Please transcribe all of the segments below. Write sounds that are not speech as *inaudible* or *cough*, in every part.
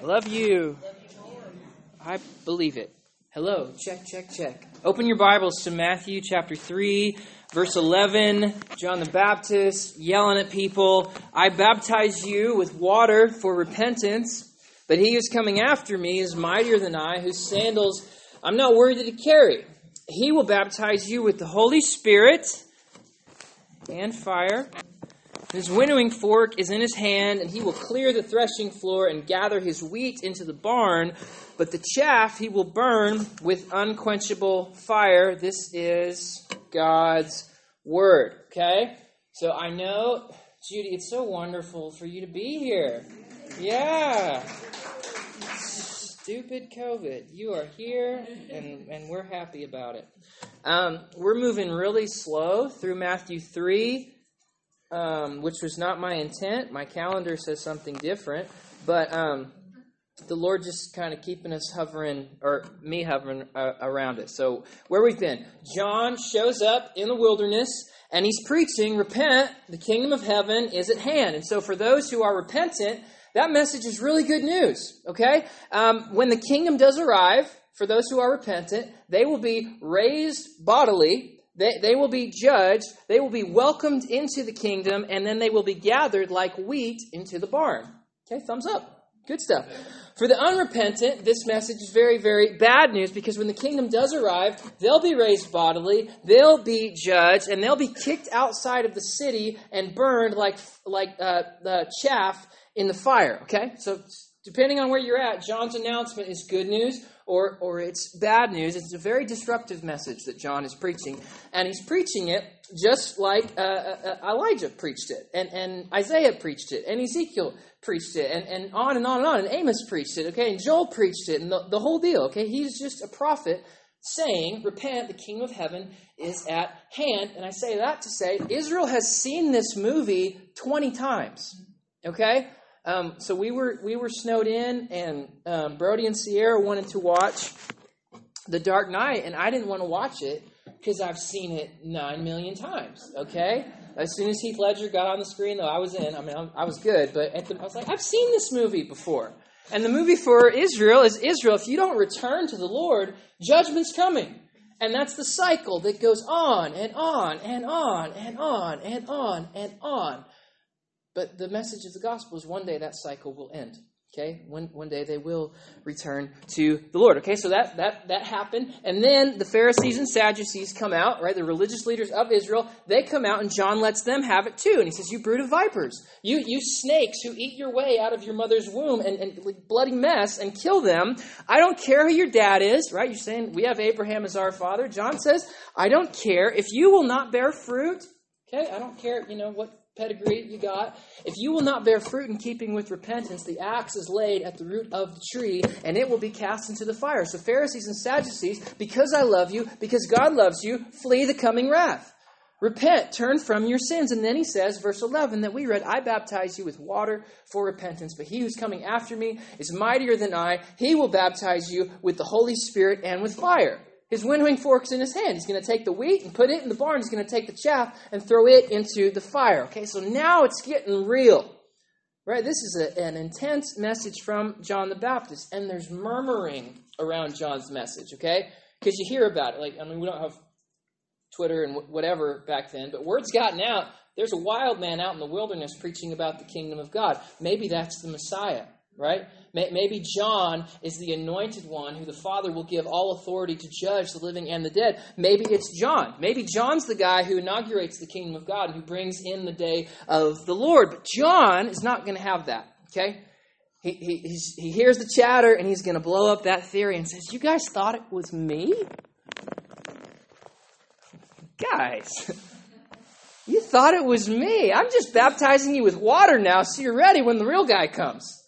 I love you. I believe it. Hello. Check, check, check. Open your Bibles to Matthew chapter 3, verse 11. John the Baptist yelling at people I baptize you with water for repentance, but he who's coming after me is mightier than I, whose sandals I'm not worthy to carry. He will baptize you with the Holy Spirit and fire. His winnowing fork is in his hand, and he will clear the threshing floor and gather his wheat into the barn, but the chaff he will burn with unquenchable fire. This is God's word. Okay? So I know, Judy, it's so wonderful for you to be here. Yeah. Stupid COVID. You are here, and, and we're happy about it. Um, we're moving really slow through Matthew 3 um, which was not my intent. My calendar says something different, but um, the Lord just kind of keeping us hovering, or me hovering uh, around it. So, where we've been, John shows up in the wilderness and he's preaching, Repent, the kingdom of heaven is at hand. And so, for those who are repentant, that message is really good news, okay? Um, when the kingdom does arrive, for those who are repentant, they will be raised bodily they, they will be judged, they will be welcomed into the kingdom, and then they will be gathered like wheat into the barn. Okay, thumbs up. Good stuff. For the unrepentant, this message is very, very bad news because when the kingdom does arrive, they'll be raised bodily, they'll be judged, and they'll be kicked outside of the city and burned like, like uh, the chaff in the fire. Okay? So, depending on where you're at, John's announcement is good news or, or it's bad news. It's a very disruptive message that John is preaching. And he's preaching it just like uh, uh, uh, Elijah preached it, and, and Isaiah preached it, and Ezekiel preached it, and, and on and on and on. And Amos preached it, okay? And Joel preached it, and the, the whole deal, okay? He's just a prophet saying, Repent, the kingdom of heaven is at hand. And I say that to say, Israel has seen this movie 20 times, okay? Um, so we were we were snowed in, and um, Brody and Sierra wanted to watch The Dark Knight, and I didn't want to watch it because I've seen it nine million times. Okay, as soon as Heath Ledger got on the screen, though, I was in. I mean, I, was good, but the, I was like, I've seen this movie before. And the movie for Israel is Israel. If you don't return to the Lord, judgment's coming. And that's the cycle that goes on and on and on and on and on and on. But the message of the gospel is one day that cycle will end. Okay, one, one day they will return to the Lord. Okay, so that, that, that happened. And then the Pharisees and Sadducees come out, right? The religious leaders of Israel, they come out, and John lets them have it too. And he says, You brood of vipers, you, you snakes who eat your way out of your mother's womb and, and bloody mess and kill them. I don't care who your dad is, right? You're saying we have Abraham as our father. John says, I don't care. If you will not bear fruit, okay, I don't care, you know, what pedigree you got. If you will not bear fruit in keeping with repentance, the axe is laid at the root of the tree, and it will be cast into the fire. So, Pharisees and Sadducees, because I love you, because God loves you, flee the coming wrath. Repent, turn from your sins. And then he says, verse 11 that we read, I baptize you with water for repentance, but he who's coming after me is mightier than I. He will baptize you with the Holy Spirit and with fire. His winnowing fork's in his hand. He's going to take the wheat and put it in the barn. He's going to take the chaff and throw it into the fire. Okay, so now it's getting real. Right? This is a, an intense message from John the Baptist, and there's murmuring around John's message, okay? Because you hear about it. Like, I mean, we don't have Twitter and whatever back then, but word's gotten out. There's a wild man out in the wilderness preaching about the kingdom of God. Maybe that's the Messiah right? Maybe John is the anointed one who the Father will give all authority to judge the living and the dead. Maybe it's John. Maybe John's the guy who inaugurates the kingdom of God and who brings in the day of the Lord. But John is not going to have that, okay? He, he, he hears the chatter and he's going to blow up that theory and says, You guys thought it was me? Guys, *laughs* you thought it was me. I'm just baptizing you with water now so you're ready when the real guy comes.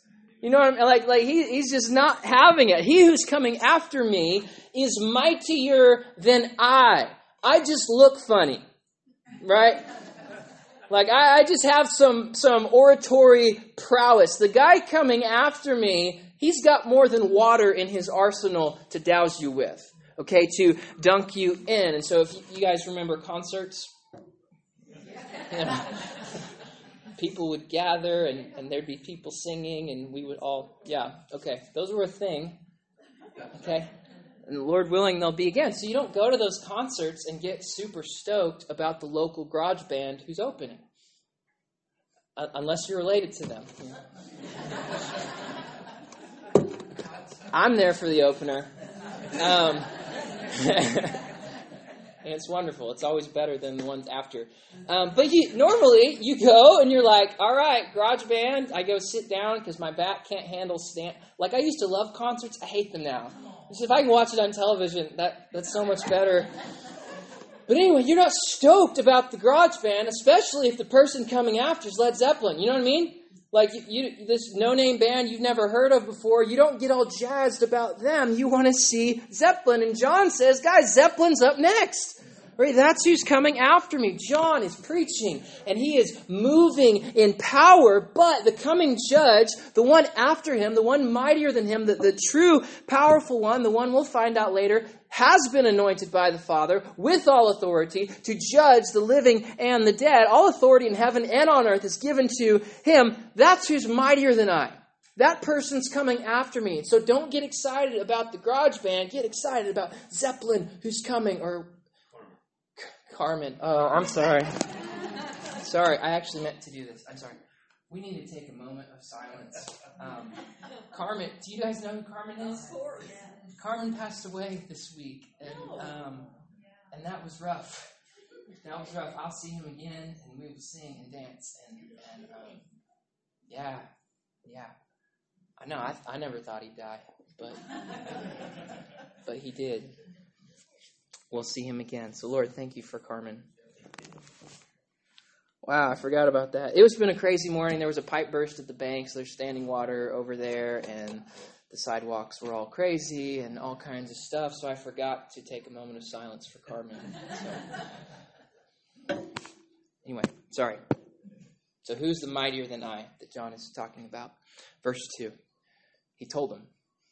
You know what I mean? Like, like he, he's just not having it. He who's coming after me is mightier than I. I just look funny, right? Like I, I just have some some oratory prowess. The guy coming after me, he's got more than water in his arsenal to douse you with. Okay, to dunk you in. And so, if you guys remember concerts, *laughs* people would gather and, and there'd be people singing and we would all, yeah, okay. Those were a thing. Okay? And Lord willing, they'll be again. So you don't go to those concerts and get super stoked about the local garage band who's opening. Uh, unless you're related to them. I'm there for the opener. Um, *laughs* and it's wonderful. It's always better than the ones after. Um, but you, normally you go and you're like, all right, garage band. I go sit down because my back can't handle stand. Like I used to love concerts. I hate them now. So if I can watch it on television, that that's so much better. But anyway, you're not stoked about the garage band, especially if the person coming after is Led Zeppelin. You know what I mean? Like you, you this no-name band you've never heard of before. You don't get all jazzed about them. You want to see Zeppelin. And John says, "Guys, Zeppelin's up next." Right? That's who's coming after me. John is preaching and he is moving in power, but the coming judge, the one after him, the one mightier than him, the, the true powerful one, the one we'll find out later, has been anointed by the Father with all authority to judge the living and the dead. All authority in heaven and on earth is given to him. That's who's mightier than I. That person's coming after me. So don't get excited about the garage band. Get excited about Zeppelin who's coming or Carmen. Oh, I'm sorry. sorry, I actually meant to do this. I'm sorry. We need to take a moment of silence. *laughs* Um, Carmen, do you guys know who Carmen is? Of course. Carmen passed away this week, and um, and that was rough. That was rough. I'll see him again, and we will sing and dance, and, and um, yeah, yeah. I know. I, I never thought he'd die, but *laughs* but he did we'll see him again. So, Lord, thank you for Carmen. Wow, I forgot about that. It was been a crazy morning. There was a pipe burst at the bank, so there's standing water over there, and the sidewalks were all crazy and all kinds of stuff. So I forgot to take a moment of silence for Carmen. So. Anyway, sorry. So who's the mightier than I that John is talking about? Verse 2. He told them,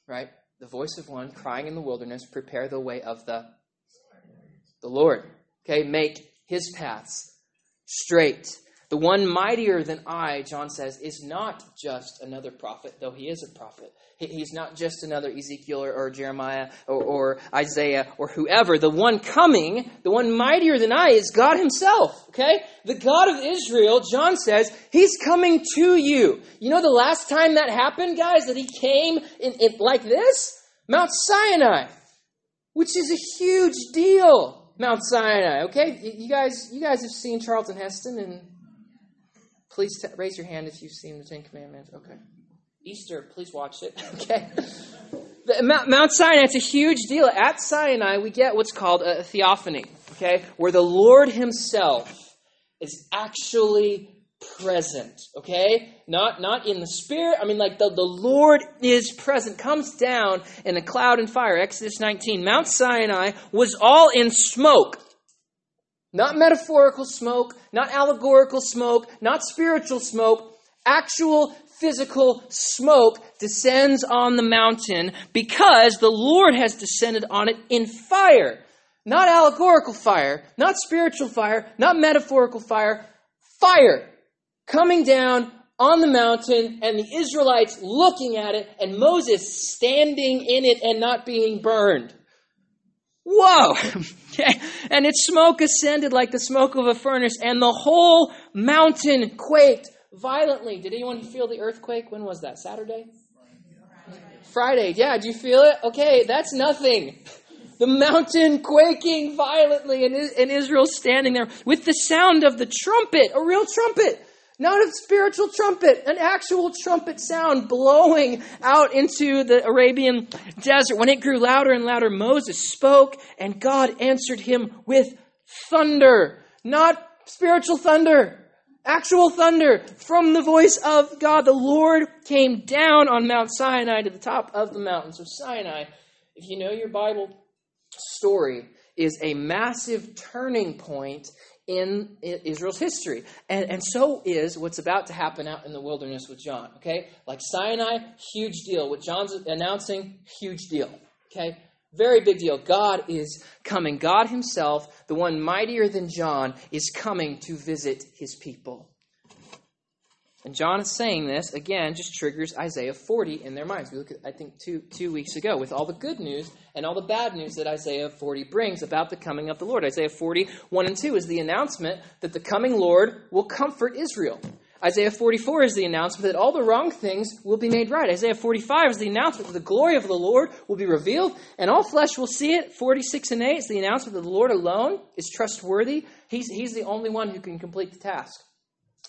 right? The voice of one crying in the wilderness, prepare the way of the the Lord. Okay, make his paths straight. The one mightier than I, John says, is not just another prophet, though he is a prophet. He's not just another Ezekiel or, or Jeremiah or, or, Isaiah or whoever. The one coming, the one mightier than I, is God himself. Okay? The God of Israel, John says, he's coming to you. You know the last time that happened, guys, that he came in, in like this? Mount Sinai, which is a huge deal. Mount Sinai. Okay, you guys, you guys have seen Charlton Heston, and please t- raise your hand if you've seen the Ten Commandments. Okay, Easter, please watch it. *laughs* Okay, the, Mount, Mount Sinai. It's a huge deal. At Sinai, we get what's called a theophany. Okay, where the Lord Himself is actually present okay? Not not in the spirit. I mean like the, the lord is present comes down in a cloud and fire. Exodus 19 mount sinai was all in smoke. Not metaphorical smoke not allegorical smoke not spiritual smoke. Actual physical smoke descends on the mountain because the lord has descended on it in fire. Not allegorical fire not spiritual fire not metaphorical fire fire coming down on the mountain and the Israelites looking at it and Moses standing in it and not being burned. Whoa! *laughs* and its smoke ascended like the smoke of a furnace, and the whole mountain quaked violently. Did anyone feel the earthquake? When was that? Saturday? Friday. Yeah, do you feel it? Okay, that's nothing. The mountain quaking violently, and Israel standing there with the sound of the trumpet, a real trumpet not a spiritual trumpet, an actual trumpet sound blowing out into the Arabian desert. When it grew louder and louder, Moses spoke, and God answered him with thunder. Not spiritual thunder, actual thunder from the voice of God. The Lord came down on Mount Sinai to the top of the mountain. So, Sinai, if you know your Bible story, is a massive turning point in Israel's history. And, and so is what's about to happen out in the wilderness with John. Okay? Like Sinai, huge deal. What John's announcing, huge deal. Okay? Very big deal. God is coming. God Himself, the one mightier than John, is coming to visit His people. And John is saying this, again, just triggers Isaiah 40 in their minds. We looked at, I think, two, two weeks ago with all the good news and all the bad news that Isaiah 40 brings about the coming of the Lord. Isaiah 40, 1 and 2 is the announcement that the coming Lord will comfort Israel. Isaiah 44 is the announcement that all the wrong things will be made right. Isaiah 45 is the announcement that the glory of the Lord will be revealed and all flesh will see it. 46 and 8 is the announcement that the Lord alone is trustworthy. He's, he's the only one who can complete the task.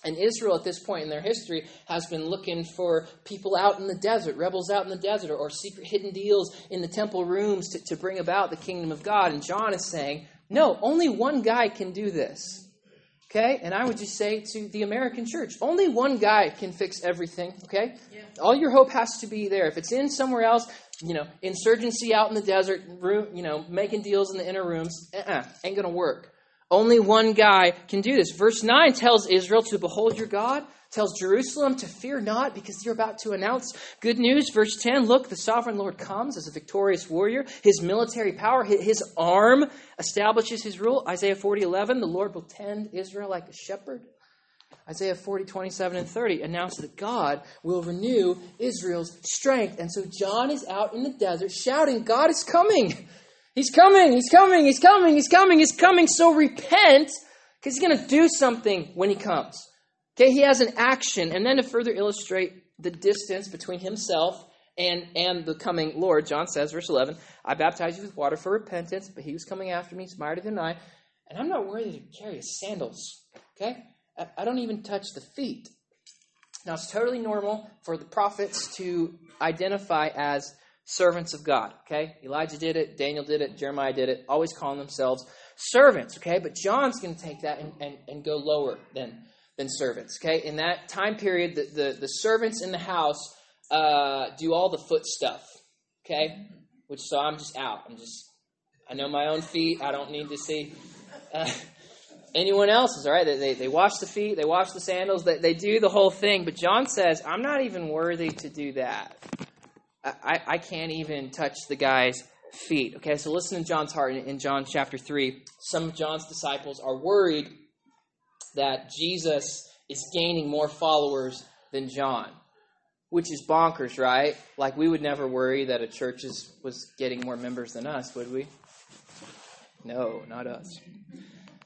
And Israel, at this point in their history, has been looking for people out in the desert, rebels out in the desert, or, or secret hidden deals in the temple rooms to, to bring about the kingdom of God. And John is saying, no, only one guy can do this. Okay? And I would just say to the American church, only one guy can fix everything. Okay? Yeah. All your hope has to be there. If it's in somewhere else, you know, insurgency out in the desert, room, you know, making deals in the inner rooms, uh-uh, ain't going to work. Only one guy can do this. Verse 9 tells Israel to behold your God, tells Jerusalem to fear not because you're about to announce good news. Verse 10 look, the sovereign Lord comes as a victorious warrior. His military power, his arm establishes his rule. Isaiah 40 11, the Lord will tend Israel like a shepherd. Isaiah 40, 27, and 30 announce that God will renew Israel's strength. And so John is out in the desert shouting, God is coming. He's coming, he's coming, he's coming, he's coming, he's coming. So repent because he's going to do something when he comes. Okay, he has an action. And then to further illustrate the distance between himself and, and the coming Lord, John says, verse 11, I baptize you with water for repentance, but he was coming after me, he's mightier than I, and I'm not worthy to carry his sandals. Okay? I, I don't even touch the feet. Now, it's totally normal for the prophets to identify as servants of God. Okay? Elijah did it, Daniel did it, Jeremiah did it, always calling themselves servants. Okay? But John's going to take that and, and, and go lower than, than servants. Okay? In that time period, the, the, the servants in the house uh, do all the foot stuff. Okay? Which, so I'm just out. I'm just, I know my own feet. I don't need to see. Uh, anyone else's, all right? They, they, they, wash the feet, they wash the sandals, they, they do the whole thing. But John says, I'm not even worthy to do that. I, I can't even touch the guy's feet. Okay, so listen to John's heart in, in John chapter 3. Some of John's disciples are worried that Jesus is gaining more followers than John, which is bonkers, right? Like we would never worry that a church is, was getting more members than us, would we? No, not us.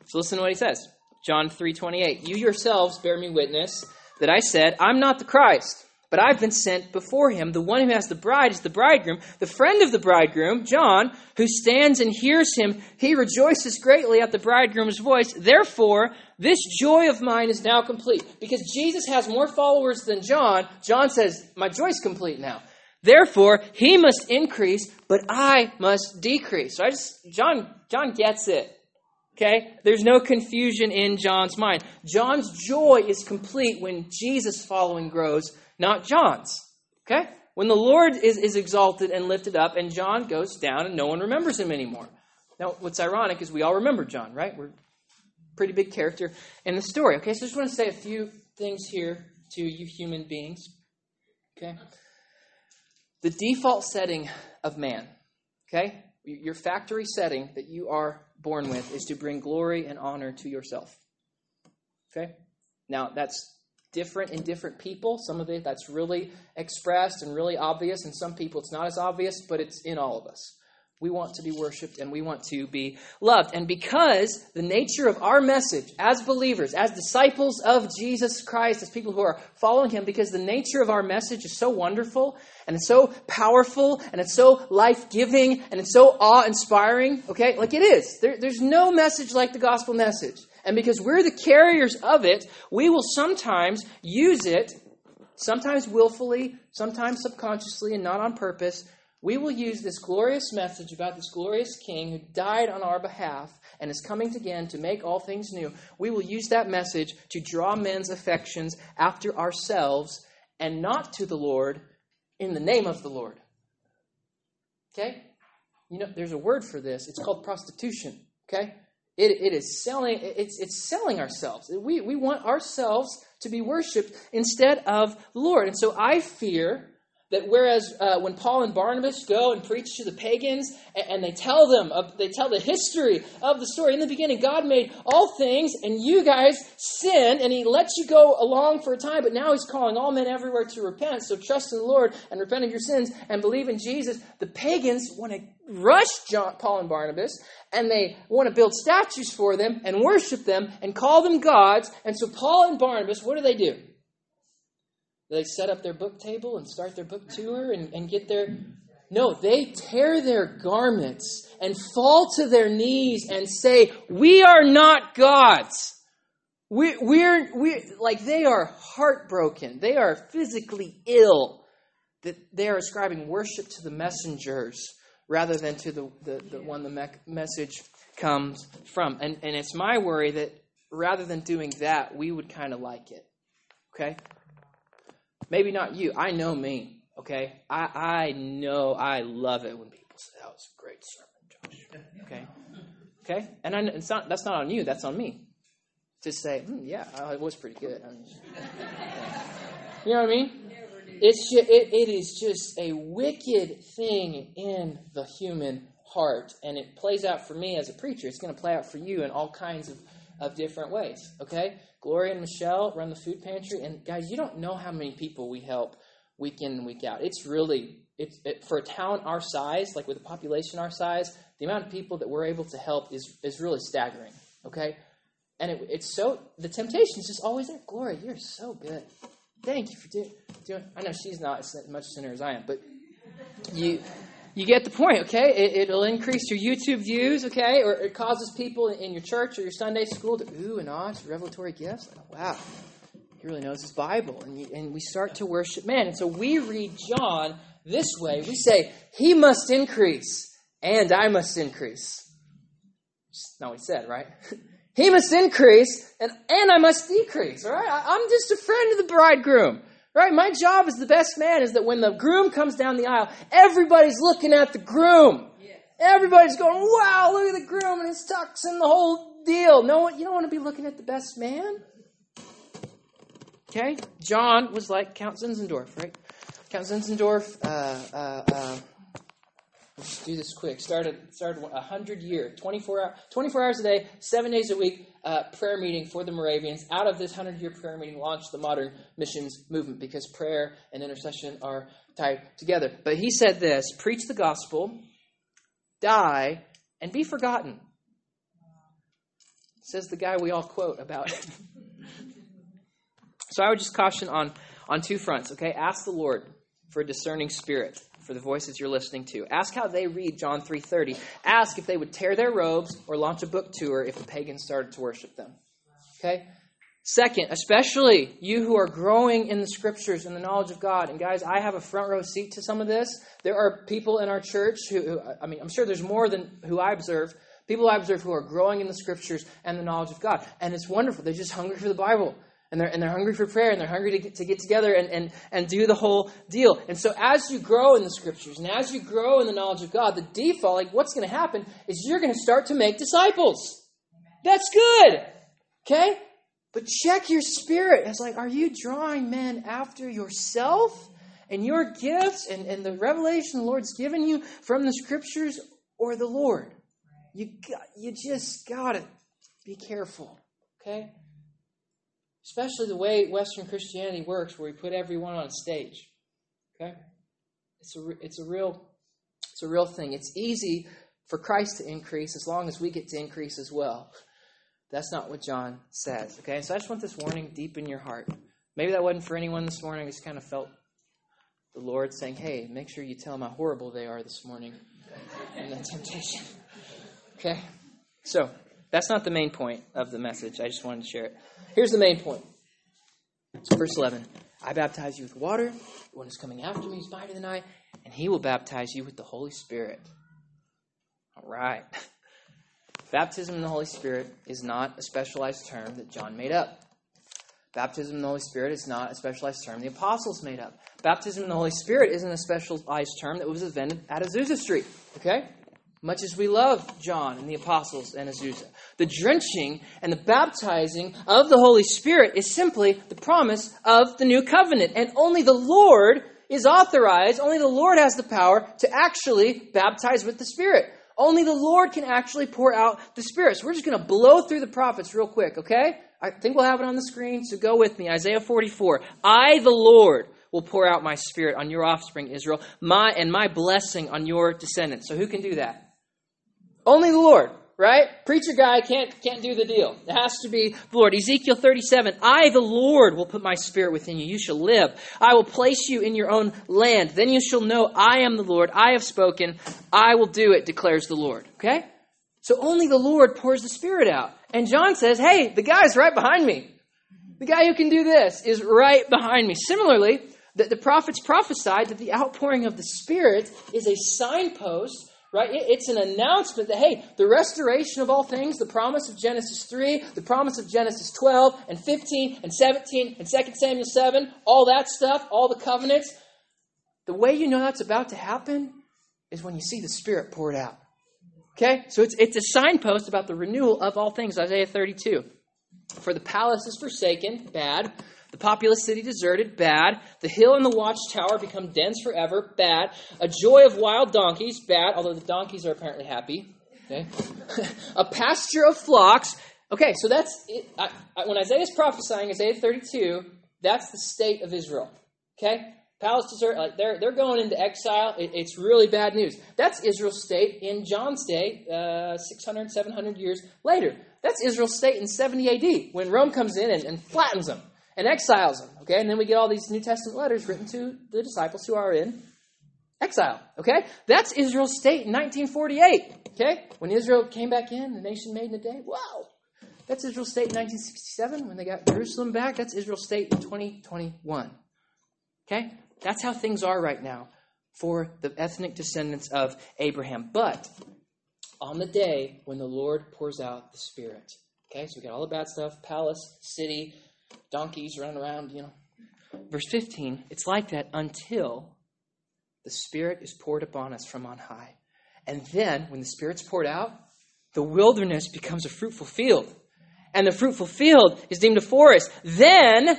So listen to what he says. John 3:28. You yourselves bear me witness that I said, I'm not the Christ but I've been sent before him. The one who has the bride is the bridegroom. The friend of the bridegroom, John, who stands and hears him, he rejoices greatly at the bridegroom's voice. Therefore, this joy of mine is now complete. Because Jesus has more followers than John, John says, My joy's complete now. Therefore, he must increase, but I must decrease. So I just John John gets it. Okay? There's no confusion in John's mind. John's joy is complete when Jesus' following grows not John's. Okay? When the Lord is, is exalted and lifted up, and John goes down and no one remembers him anymore. Now, what's ironic is we all remember John, right? We're pretty big character in the story. Okay, so I just want to say a few things here to you human beings. Okay? The default setting of man, okay? Your factory setting that you are born with is to bring glory and honor to yourself. Okay? Now, that's different in different people. Some of it that's really expressed and really obvious, and some people it's not as obvious, but it's in all of us. We want to be worshiped and we want to be loved. And because the nature of our message as believers, as disciples of Jesus Christ, as people who are following Him, because the nature of our message is so wonderful and it's so powerful and it's so life giving and it's so awe inspiring, okay? Like it is. There, there's no message like the gospel message. And because we're the carriers of it, we will sometimes use it, sometimes willfully, sometimes subconsciously, and not on purpose. We will use this glorious message about this glorious King who died on our behalf and is coming again to make all things new. We will use that message to draw men's affections after ourselves and not to the Lord in the name of the Lord. Okay? You know, there's a word for this. It's called prostitution. Okay? It, it is selling, it's, it's selling ourselves. We, we want ourselves to be worshiped instead of the Lord. And so I fear that whereas uh, when Paul and Barnabas go and preach to the pagans and, and they tell them, they tell the history of the story. In the beginning, God made all things, and you guys sinned, and He lets you go along for a time, but now He's calling all men everywhere to repent. So trust in the Lord and repent of your sins and believe in Jesus. The pagans want to rush John, Paul and Barnabas, and they want to build statues for them and worship them and call them gods. And so Paul and Barnabas, what do they do? They set up their book table and start their book tour and, and get their. No, they tear their garments and fall to their knees and say, We are not gods. We, we're, we're like they are heartbroken. They are physically ill that they are ascribing worship to the messengers rather than to the, the, the one the me- message comes from. And, and it's my worry that rather than doing that, we would kind of like it. Okay? Maybe not you. I know me. Okay? I, I know I love it when people say, that was a great sermon, Josh. Okay? Okay? And I, it's not, that's not on you, that's on me. To say, hmm, yeah, it was pretty good. I mean, you know what I mean? It's just, it, it is just a wicked thing in the human heart, and it plays out for me as a preacher. It's going to play out for you in all kinds of, of different ways. Okay, Gloria and Michelle run the food pantry, and guys, you don't know how many people we help week in and week out. It's really it's it, for a town our size, like with a population our size, the amount of people that we're able to help is is really staggering. Okay, and it, it's so the temptation is just always there. Gloria, you're so good. Thank you for do, doing. I know she's not as much sinner as I am, but you you get the point, okay? It, will increase your YouTube views, okay? Or it causes people in your church or your Sunday school to ooh and ah, revelatory gifts. Wow, he really knows his Bible, and you, and we start to worship man. And so we read John this way. We say he must increase, and I must increase. That's not what he said, right? *laughs* He must increase, and, and I must decrease. All right? I, I'm just a friend of the bridegroom. Right? My job as the best man is that when the groom comes down the aisle, everybody's looking at the groom. Everybody's going, wow, look at the groom and his tux and the whole deal. No, you don't want to be looking at the best man. Okay? John was like Count Zinzendorf, right? Count Zinzendorf, uh, uh, uh, Let's do this quick. Started started a hundred year, 24, hour, 24 hours a day, seven days a week uh, prayer meeting for the Moravians. Out of this hundred year prayer meeting, launched the modern missions movement because prayer and intercession are tied together. But he said this: preach the gospel, die, and be forgotten. Says the guy we all quote about. *laughs* so I would just caution on on two fronts. Okay, ask the Lord for a discerning spirit for the voices you're listening to. Ask how they read John 3:30. Ask if they would tear their robes or launch a book tour if the pagans started to worship them. Okay? Second, especially you who are growing in the scriptures and the knowledge of God. And guys, I have a front row seat to some of this. There are people in our church who, who I mean, I'm sure there's more than who I observe. People I observe who are growing in the scriptures and the knowledge of God. And it's wonderful. They're just hungry for the Bible and they're, and they're hungry for prayer and they're hungry to get, to get together and, and, and do the whole deal. And so as you grow in the scriptures and as you grow in the knowledge of God, the default, like what's going to happen is you're going to start to make disciples. That's good. Okay? But check your spirit. It's like, are you drawing men after yourself and your gifts and, and the revelation the Lord's given you from the scriptures or the Lord? You got, you just gotta be careful. Okay? Especially the way Western Christianity works, where we put everyone on a stage. Okay, it's a it's a real it's a real thing. It's easy for Christ to increase as long as we get to increase as well. That's not what John says. Okay, so I just want this warning deep in your heart. Maybe that wasn't for anyone this morning. I just kind of felt the Lord saying, "Hey, make sure you tell them how horrible they are this morning in the temptation." *laughs* Okay, so that's not the main point of the message. I just wanted to share it. Here's the main point. Verse 11 I baptize you with water. The one who's coming after me is mightier than I, and he will baptize you with the Holy Spirit. All right. *laughs* Baptism in the Holy Spirit is not a specialized term that John made up. Baptism in the Holy Spirit is not a specialized term the apostles made up. Baptism in the Holy Spirit isn't a specialized term that was invented at Azusa Street. Okay? much as we love John and the apostles and Azusa. The drenching and the baptizing of the Holy Spirit is simply the promise of the new covenant. And only the Lord is authorized, only the Lord has the power to actually baptize with the Spirit. Only the Lord can actually pour out the Spirit. So we're just going to blow through the prophets real quick, okay? I think we'll have it on the screen, so go with me. Isaiah 44. I, the Lord, will pour out my Spirit on your offspring, Israel, my, and my blessing on your descendants. So who can do that? Only the Lord right? Preacher guy can't can't do the deal. It has to be the Lord. Ezekiel 37, I the Lord will put my spirit within you. You shall live. I will place you in your own land. Then you shall know I am the Lord. I have spoken. I will do it, declares the Lord. Okay? So only the Lord pours the spirit out. And John says, "Hey, the guy's right behind me. The guy who can do this is right behind me." Similarly, that the prophets prophesied that the outpouring of the spirit is a signpost right? It's an announcement that, hey, the restoration of all things, the promise of Genesis 3, the promise of Genesis 12 and 15 and 17 and 2 Samuel 7, all that stuff, all the covenants, the way you know that's about to happen is when you see the Spirit poured out. Okay? So it's, it's a signpost about the renewal of all things, Isaiah 32. For the palace is forsaken, bad. The populous city deserted, bad. The hill and the watchtower become dens forever, bad. A joy of wild donkeys, bad, although the donkeys are apparently happy. Okay. *laughs* a pasture of flocks. Okay, so that's it. I, I, when Isaiah is prophesying, Isaiah 32, that's the state of Israel. Okay? Palace desert, like they're, they're going into exile. It, it's really bad news. That's Israel's state in John's day, uh, 600, 700 years later. That's Israel's state in 70 AD, when Rome comes in and, and flattens them and exiles them. Okay, and then we get all these New Testament letters written to the disciples who are in exile. Okay, that's Israel's state in 1948. Okay, when Israel came back in, the nation made in a day. Wow, that's Israel's state in 1967 when they got Jerusalem back. That's Israel's state in 2021. Okay, that's how things are right now for the ethnic descendants of Abraham. But on the day when the Lord pours out the Spirit. Okay, so we got all the bad stuff palace, city, donkeys running around, you know. Verse 15, it's like that until the Spirit is poured upon us from on high. And then, when the Spirit's poured out, the wilderness becomes a fruitful field. And the fruitful field is deemed a forest. Then,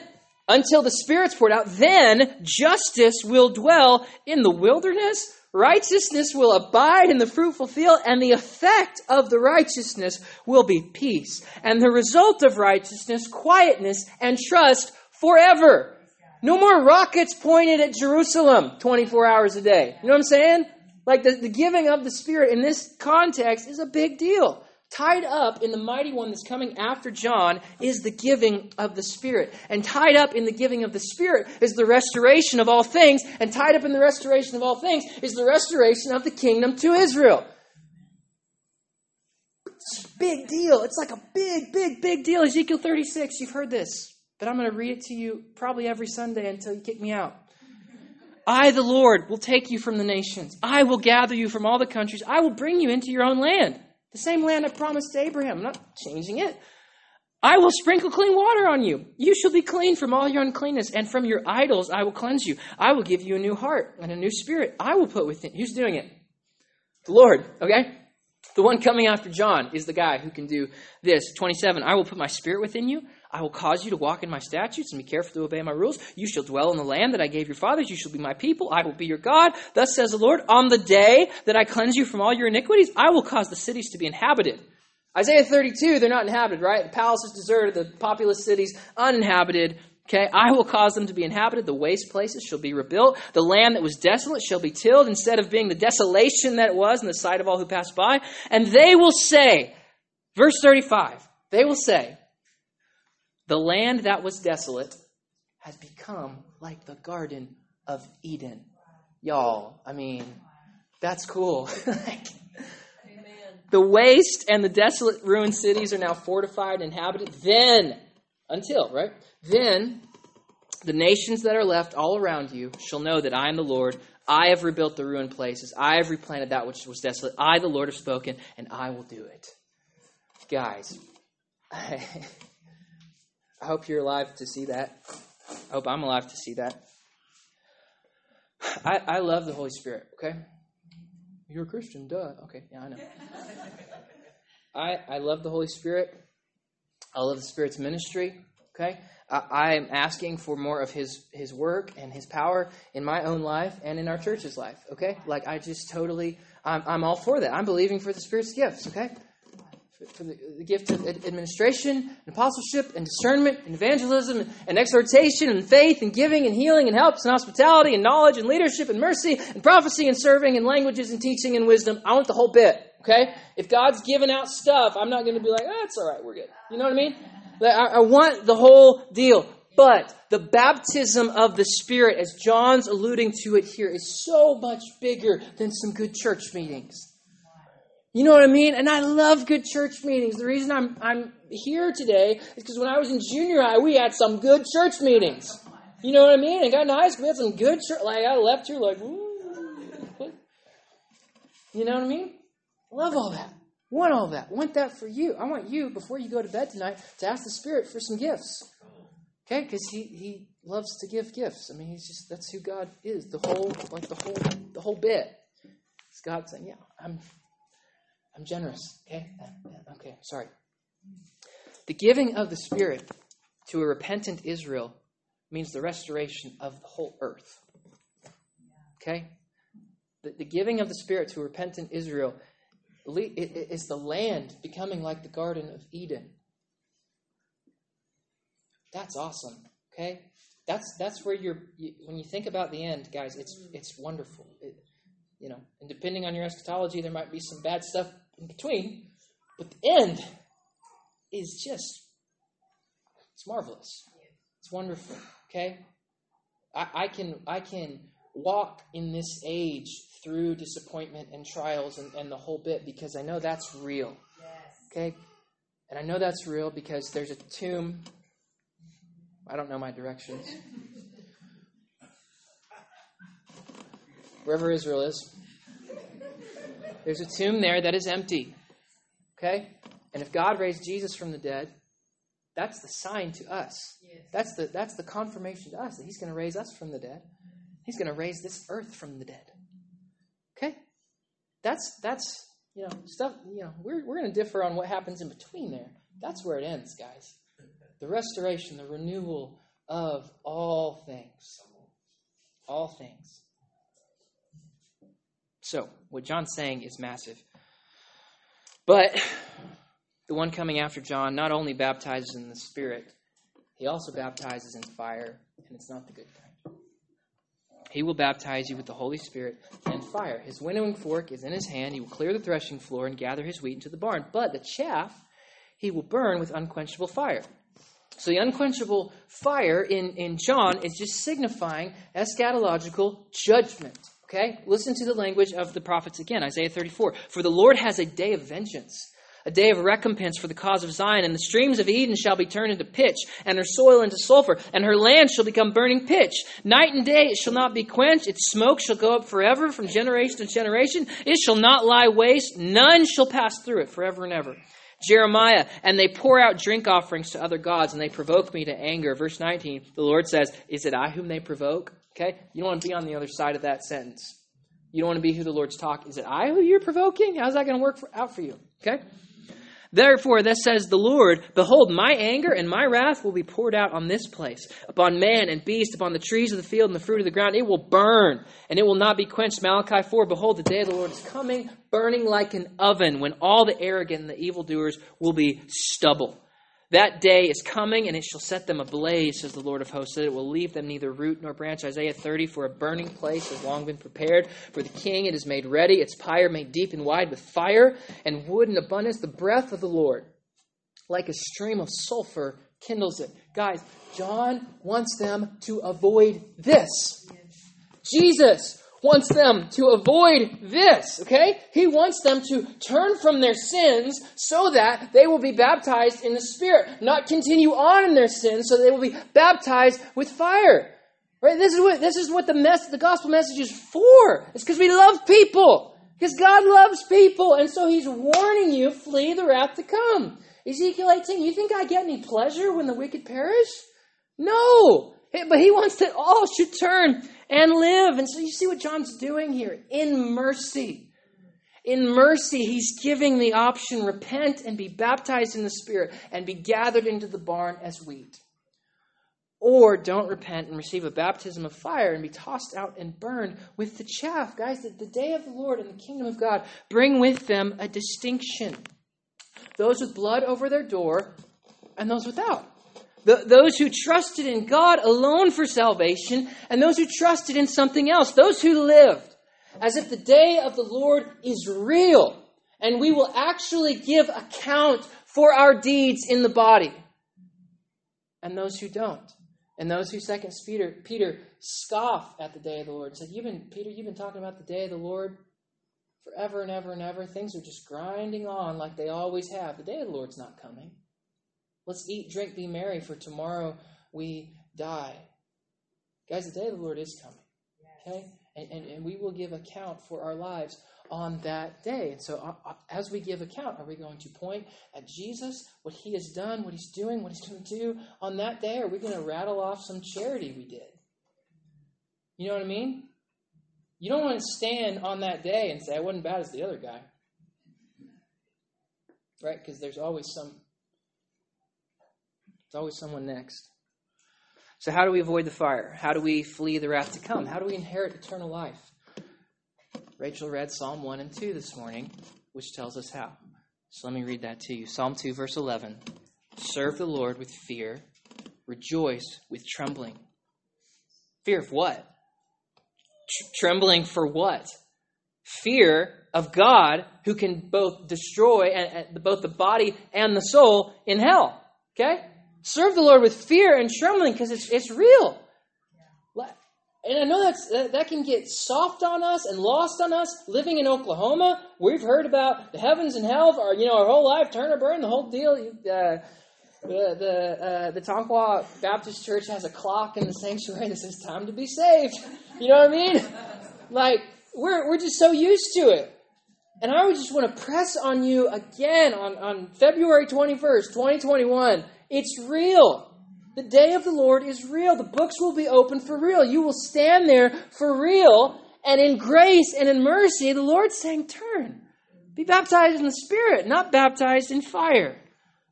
until the Spirit's poured out, then justice will dwell in the wilderness Righteousness will abide in the fruitful field, and the effect of the righteousness will be peace. And the result of righteousness, quietness and trust forever. No more rockets pointed at Jerusalem 24 hours a day. You know what I'm saying? Like the, the giving of the Spirit in this context is a big deal. Tied up in the mighty one that's coming after John is the giving of the Spirit. And tied up in the giving of the Spirit is the restoration of all things. And tied up in the restoration of all things is the restoration of the kingdom to Israel. It's a big deal. It's like a big, big, big deal. Ezekiel 36, you've heard this. But I'm going to read it to you probably every Sunday until you kick me out. I, the Lord, will take you from the nations. I will gather you from all the countries. I will bring you into your own land. The same land I promised to Abraham. I'm not changing it. I will sprinkle clean water on you. You shall be clean from all your uncleanness, and from your idols I will cleanse you. I will give you a new heart and a new spirit. I will put within. Who's doing it? The Lord, okay? The one coming after John is the guy who can do this. 27. I will put my spirit within you. I will cause you to walk in my statutes and be careful to obey my rules. You shall dwell in the land that I gave your fathers. You shall be my people. I will be your God. Thus says the Lord, on the day that I cleanse you from all your iniquities, I will cause the cities to be inhabited. Isaiah 32, they're not inhabited, right? The palace is deserted, the populous cities uninhabited. Okay, I will cause them to be inhabited. The waste places shall be rebuilt. The land that was desolate shall be tilled instead of being the desolation that it was in the sight of all who pass by. And they will say, verse 35, they will say, the land that was desolate has become like the Garden of Eden. Y'all, I mean, that's cool. *laughs* the waste and the desolate ruined cities are now fortified and inhabited. Then, until, right? Then the nations that are left all around you shall know that I am the Lord. I have rebuilt the ruined places. I have replanted that which was desolate. I, the Lord, have spoken, and I will do it. Guys, *laughs* I hope you're alive to see that. I hope I'm alive to see that. I, I love the Holy Spirit, okay? You're a Christian, duh. Okay, yeah, I know. *laughs* I, I love the Holy Spirit. I love the Spirit's ministry, okay? I am asking for more of His His work and His power in my own life and in our church's life. Okay, like I just totally, I'm, I'm all for that. I'm believing for the Spirit's gifts. Okay, for the, gift of administration and apostleship and discernment and evangelism and exhortation and faith and giving and healing and helps and hospitality and knowledge and leadership and mercy and prophecy and serving and languages and teaching and wisdom. I want the whole bit. Okay, if God's giving out stuff, I'm not going to be like, oh, it's all right, we're good. You know what I mean? I want the whole deal. But the baptism of the Spirit, as John's alluding to it here, is so much bigger than some good church meetings. You know what I mean? And I love good church meetings. The reason I'm, I'm here today is because when I was in junior high, we had some good church meetings. You know what I mean? And got in high school, we had some good church. Like, I left here like, you know what I mean? Love all that. Want all that. Want that for you. I want you, before you go to bed tonight, to ask the Spirit for some gifts. Okay? Because he, he loves to give gifts. I mean, he's just, that's who God is. The whole, like the whole, the whole bit. It's God saying, yeah, I'm, I'm generous. Okay? Okay, sorry. The giving of the Spirit to a repentant Israel means the restoration of the whole earth. Okay? The, the giving of the Spirit to repentant Israel is the land becoming like the Garden of Eden. That's awesome. Okay, that's that's where you're. You, when you think about the end, guys, it's it's wonderful. It, you know, and depending on your eschatology, there might be some bad stuff in between, but the end is just it's marvelous. It's wonderful. Okay, I, I can I can walk in this age through disappointment and trials and, and the whole bit because I know that's real. Yes. Okay? And I know that's real because there's a tomb. I don't know my directions. *laughs* Wherever Israel is, there's a tomb there that is empty. Okay? And if God raised Jesus from the dead, that's the sign to us. Yes. That's the that's the confirmation to us that He's going to raise us from the dead. He's going to raise this earth from the dead. Okay? That's that's you know stuff. You know we're we're going to differ on what happens in between there. That's where it ends, guys. The restoration, the renewal of all things, all things. So what John's saying is massive, but the one coming after John not only baptizes in the Spirit, he also baptizes in fire, and it's not the good kind. He will baptize you with the Holy Spirit and fire. His winnowing fork is in his hand. He will clear the threshing floor and gather his wheat into the barn. But the chaff he will burn with unquenchable fire. So the unquenchable fire in, in John is just signifying eschatological judgment. Okay? Listen to the language of the prophets again, Isaiah 34. For the Lord has a day of vengeance a day of recompense for the cause of Zion, and the streams of Eden shall be turned into pitch, and her soil into sulfur, and her land shall become burning pitch. Night and day it shall not be quenched, its smoke shall go up forever from generation to generation. It shall not lie waste, none shall pass through it forever and ever. Jeremiah, and they pour out drink offerings to other gods, and they provoke me to anger. Verse 19, the Lord says, Is it I whom they provoke? Okay? You don't want to be on the other side of that sentence. You don't want to be who the Lord's talk. Is it I who you're provoking? How's that going to work for, out for you? Okay? Therefore, thus says the Lord Behold, my anger and my wrath will be poured out on this place, upon man and beast, upon the trees of the field and the fruit of the ground. It will burn, and it will not be quenched. Malachi 4 Behold, the day of the Lord is coming, burning like an oven, when all the arrogant and the evildoers will be stubble. That day is coming, and it shall set them ablaze, says the Lord of hosts, that it will leave them neither root nor branch. Isaiah 30, for a burning place has long been prepared. For the king it is made ready, its pyre made deep and wide with fire and wood in abundance. The breath of the Lord, like a stream of sulfur, kindles it. Guys, John wants them to avoid this. Jesus wants them to avoid this, okay? He wants them to turn from their sins so that they will be baptized in the Spirit, not continue on in their sins so they will be baptized with fire. Right? This is what this is what the mess the gospel message is for. It's because we love people. Because God loves people, and so He's warning you, flee the wrath to come. Ezekiel 18, you think I get any pleasure when the wicked perish? No! But He wants that all should turn and live. And so you see what John's doing here in mercy. In mercy, he's giving the option repent and be baptized in the Spirit and be gathered into the barn as wheat. or don't repent and receive a baptism of fire and be tossed out and burned with the chaff. Guys, the, the day of the Lord and the kingdom of God bring with them a distinction. Those with blood over their door and those without. Those who trusted in God alone for salvation and those who trusted in something else. Those who lived as if the day of the Lord is real and we will actually give account for our deeds in the body. And those who don't. And those who second Peter, Peter scoff at the day of the Lord. Said, You've been, Peter, you've been talking about the day of the Lord forever and ever and ever. Things are just grinding on like they always have. The day of the Lord's not coming. Let's eat, drink, be merry, for tomorrow we die. Guys, the day of the Lord is coming. Okay? And, and, and we will give account for our lives on that day. And so, uh, uh, as we give account, are we going to point at Jesus, what he has done, what he's doing, what he's going to do on that day? Or are we going to rattle off some charity we did? You know what I mean? You don't want to stand on that day and say, I wasn't bad as the other guy. Right? Because there's always some, there's always someone next. So, how do we avoid the fire? How do we flee the wrath to come? How do we inherit eternal life? Rachel read Psalm 1 and 2 this morning, which tells us how. So let me read that to you. Psalm 2, verse 11. Serve the Lord with fear, rejoice with trembling. Fear of what? Trembling for what? Fear of God who can both destroy and, both the body and the soul in hell. Okay? Serve the Lord with fear and trembling because it's, it's real. And I know that's, that, that can get soft on us and lost on us. Living in Oklahoma, we've heard about the heavens and hell, or, you know, our whole life, turn or burn, the whole deal. Uh, the the, uh, the Tonkawa Baptist Church has a clock in the sanctuary that says "time to be saved." You know what I mean? Like we're we're just so used to it. And I would just want to press on you again on, on February 21st, 2021. It's real. The day of the Lord is real. The books will be open for real. You will stand there for real. And in grace and in mercy, the Lord's saying, Turn. Be baptized in the Spirit, not baptized in fire.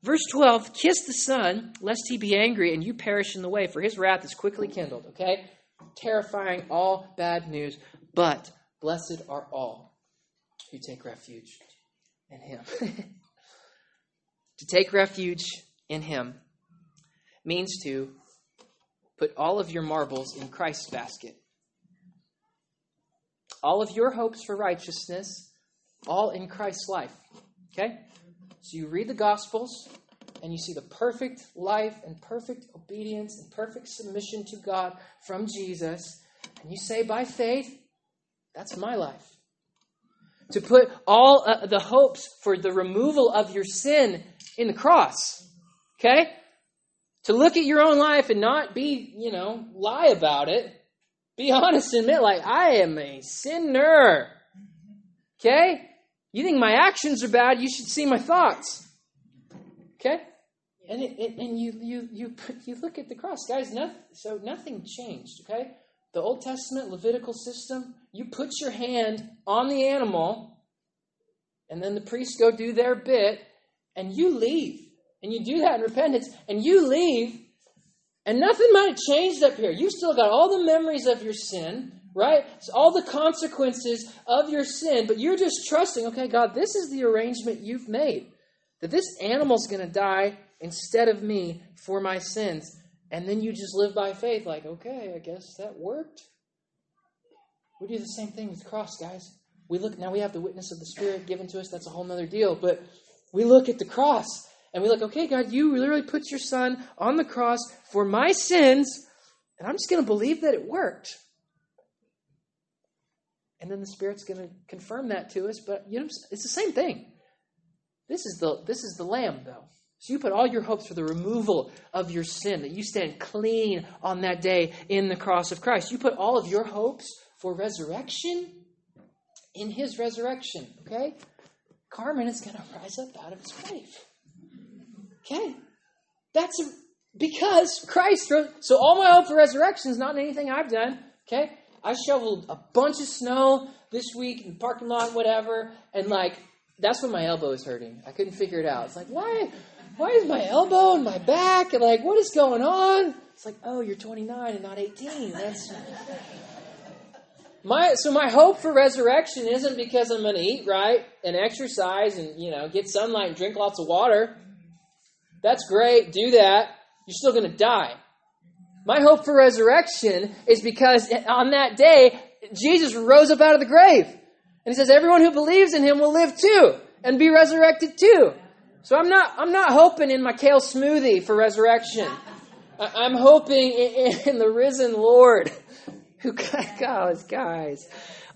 Verse 12 Kiss the Son, lest he be angry and you perish in the way, for his wrath is quickly kindled. Okay? Terrifying, all bad news. But blessed are all who take refuge in him. *laughs* to take refuge in him means to put all of your marbles in Christ's basket. All of your hopes for righteousness, all in Christ's life. Okay? So you read the Gospels and you see the perfect life and perfect obedience and perfect submission to God from Jesus, and you say, by faith, that's my life. To put all uh, the hopes for the removal of your sin in the cross. Okay? to look at your own life and not be, you know, lie about it. Be honest and admit, like, I am a sinner. Okay? You think my actions are bad, you should see my thoughts. Okay? And, it, it, and you, you, you, you look at the cross. Guys, nothing, so nothing changed, okay? The Old Testament Levitical system, you put your hand on the animal, and then the priests go do their bit, and you leave and you do that in repentance, and you leave, and nothing might have changed up here. You still got all the memories of your sin, right? It's all the consequences of your sin, but you're just trusting, okay, God, this is the arrangement you've made. That this animal's going to die instead of me for my sins. And then you just live by faith, like, okay, I guess that worked. We do the same thing with the cross, guys. We look now we have the witness of the Spirit given to us, that's a whole other deal. But we look at the cross and we look, okay, God, you literally put your son on the cross for my sins, and I'm just going to believe that it worked. And then the Spirit's going to confirm that to us, but you know, it's the same thing. This is the this is the lamb, though. So you put all your hopes for the removal of your sin, that you stand clean on that day in the cross of Christ. You put all of your hopes for resurrection in his resurrection, okay? Carmen is going to rise up out of his grave. Okay. That's because Christ rose. So all my hope for resurrection is not in anything I've done. Okay. I shoveled a bunch of snow this week in the parking lot, whatever, and like that's when my elbow is hurting. I couldn't figure it out. It's like why, why is my elbow and my back and like what is going on? It's like, oh, you're 29 and not 18. That's my so my hope for resurrection isn't because I'm going to eat right and exercise and you know get sunlight and drink lots of water. That's great, do that. You're still going to die. My hope for resurrection is because on that day Jesus rose up out of the grave. And he says everyone who believes in him will live too and be resurrected too. So I'm not I'm not hoping in my kale smoothie for resurrection. I'm hoping in the risen Lord who guys guys.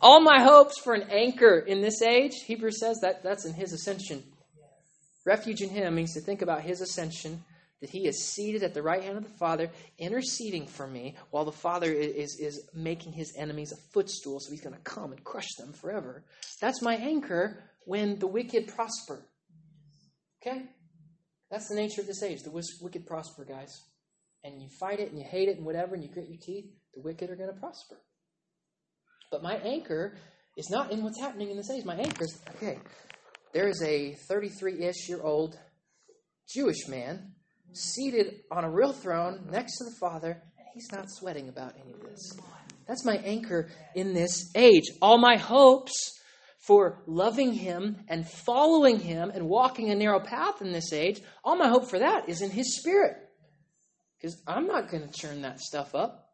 All my hopes for an anchor in this age, Hebrews says that that's in his ascension. Refuge in him means to think about his ascension, that he is seated at the right hand of the Father, interceding for me, while the Father is, is making his enemies a footstool, so he's going to come and crush them forever. That's my anchor when the wicked prosper. Okay? That's the nature of this age. The wicked prosper, guys. And you fight it and you hate it and whatever, and you grit your teeth, the wicked are going to prosper. But my anchor is not in what's happening in this age. My anchor is, okay, there is a 33 ish year old Jewish man seated on a real throne next to the Father, and he's not sweating about any of this. That's my anchor in this age. All my hopes for loving him and following him and walking a narrow path in this age, all my hope for that is in his spirit. Because I'm not going to churn that stuff up.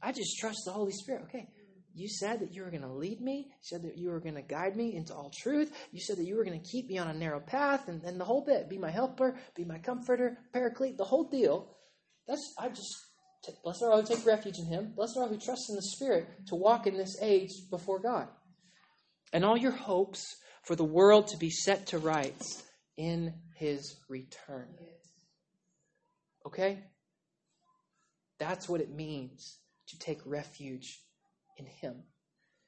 I just trust the Holy Spirit. Okay, you said that you were going to lead me. You said that you were going to guide me into all truth. You said that you were going to keep me on a narrow path and, and the whole bit. Be my helper, be my comforter, paraclete, the whole deal. That's, I just, t- blessed are all who take refuge in him. Blessed are all who trust in the Spirit to walk in this age before God. And all your hopes for the world to be set to rights in his return. Okay? That's what it means to take refuge in him.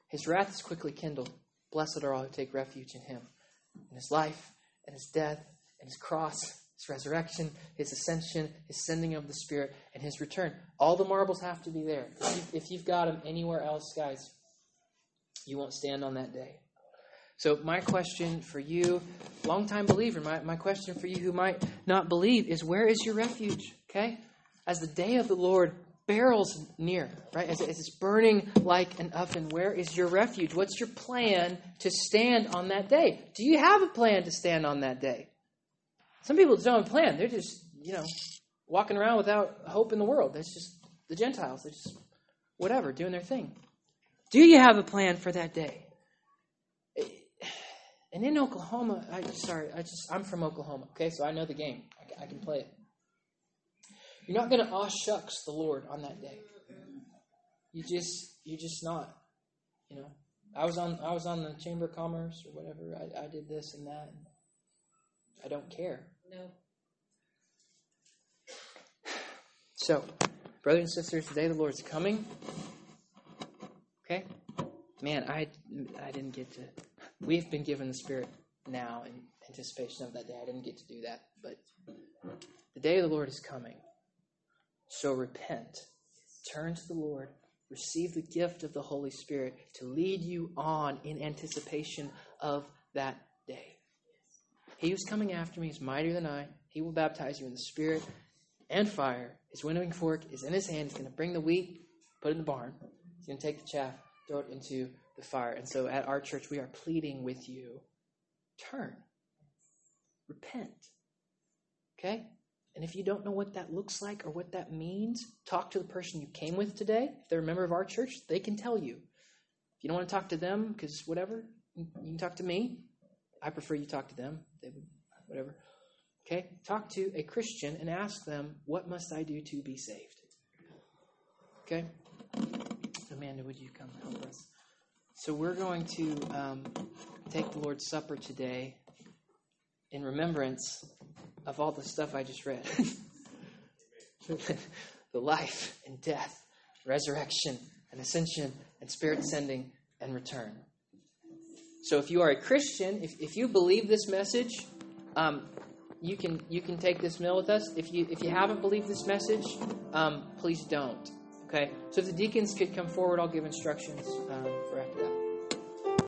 His wrath is quickly kindled. Blessed are all who take refuge in him. In his life, and his death, and his cross, his resurrection, his ascension, his sending of the Spirit, and his return. All the marbles have to be there. If you've got them anywhere else, guys, you won't stand on that day. So, my question for you, longtime believer, my, my question for you who might not believe is where is your refuge? Okay? As the day of the Lord barrels near, right? As, it's burning like an oven, where is your refuge? What's your plan to stand on that day? Do you have a plan to stand on that day? Some people don't plan. They're just, you know, walking around without hope in the world. That's just the Gentiles. They're just whatever, doing their thing. Do you have a plan for that day? And in Oklahoma, I sorry, I just I'm from Oklahoma, okay, so I know the game. I, I can play it. You're not going to aw shucks the Lord on that day. You just you're just not. You know, I was on I was on the Chamber of Commerce or whatever. I, I did this and that. I don't care. No. So, brothers and sisters, today the Lord's coming. Okay, man, I I didn't get to. We've been given the Spirit now in anticipation of that day. I didn't get to do that, but the day of the Lord is coming. So repent, turn to the Lord, receive the gift of the Holy Spirit to lead you on in anticipation of that day. He who's coming after me is mightier than I. He will baptize you in the Spirit and fire. His winnowing fork is in his hand. He's going to bring the wheat, put it in the barn. He's going to take the chaff, throw it into the fire. And so at our church, we are pleading with you turn, repent. Okay? And if you don't know what that looks like or what that means, talk to the person you came with today. If they're a member of our church, they can tell you. If you don't want to talk to them, because whatever, you can talk to me. I prefer you talk to them. They would, whatever. Okay? Talk to a Christian and ask them, what must I do to be saved? Okay? Amanda, would you come help us? So we're going to um, take the Lord's Supper today in remembrance of all the stuff I just read *laughs* the life and death, resurrection and ascension and spirit sending and return. So if you are a Christian, if, if you believe this message, um, you can you can take this meal with us. If you if you haven't believed this message, um, please don't. Okay. So if the deacons could come forward, I'll give instructions um, for after that.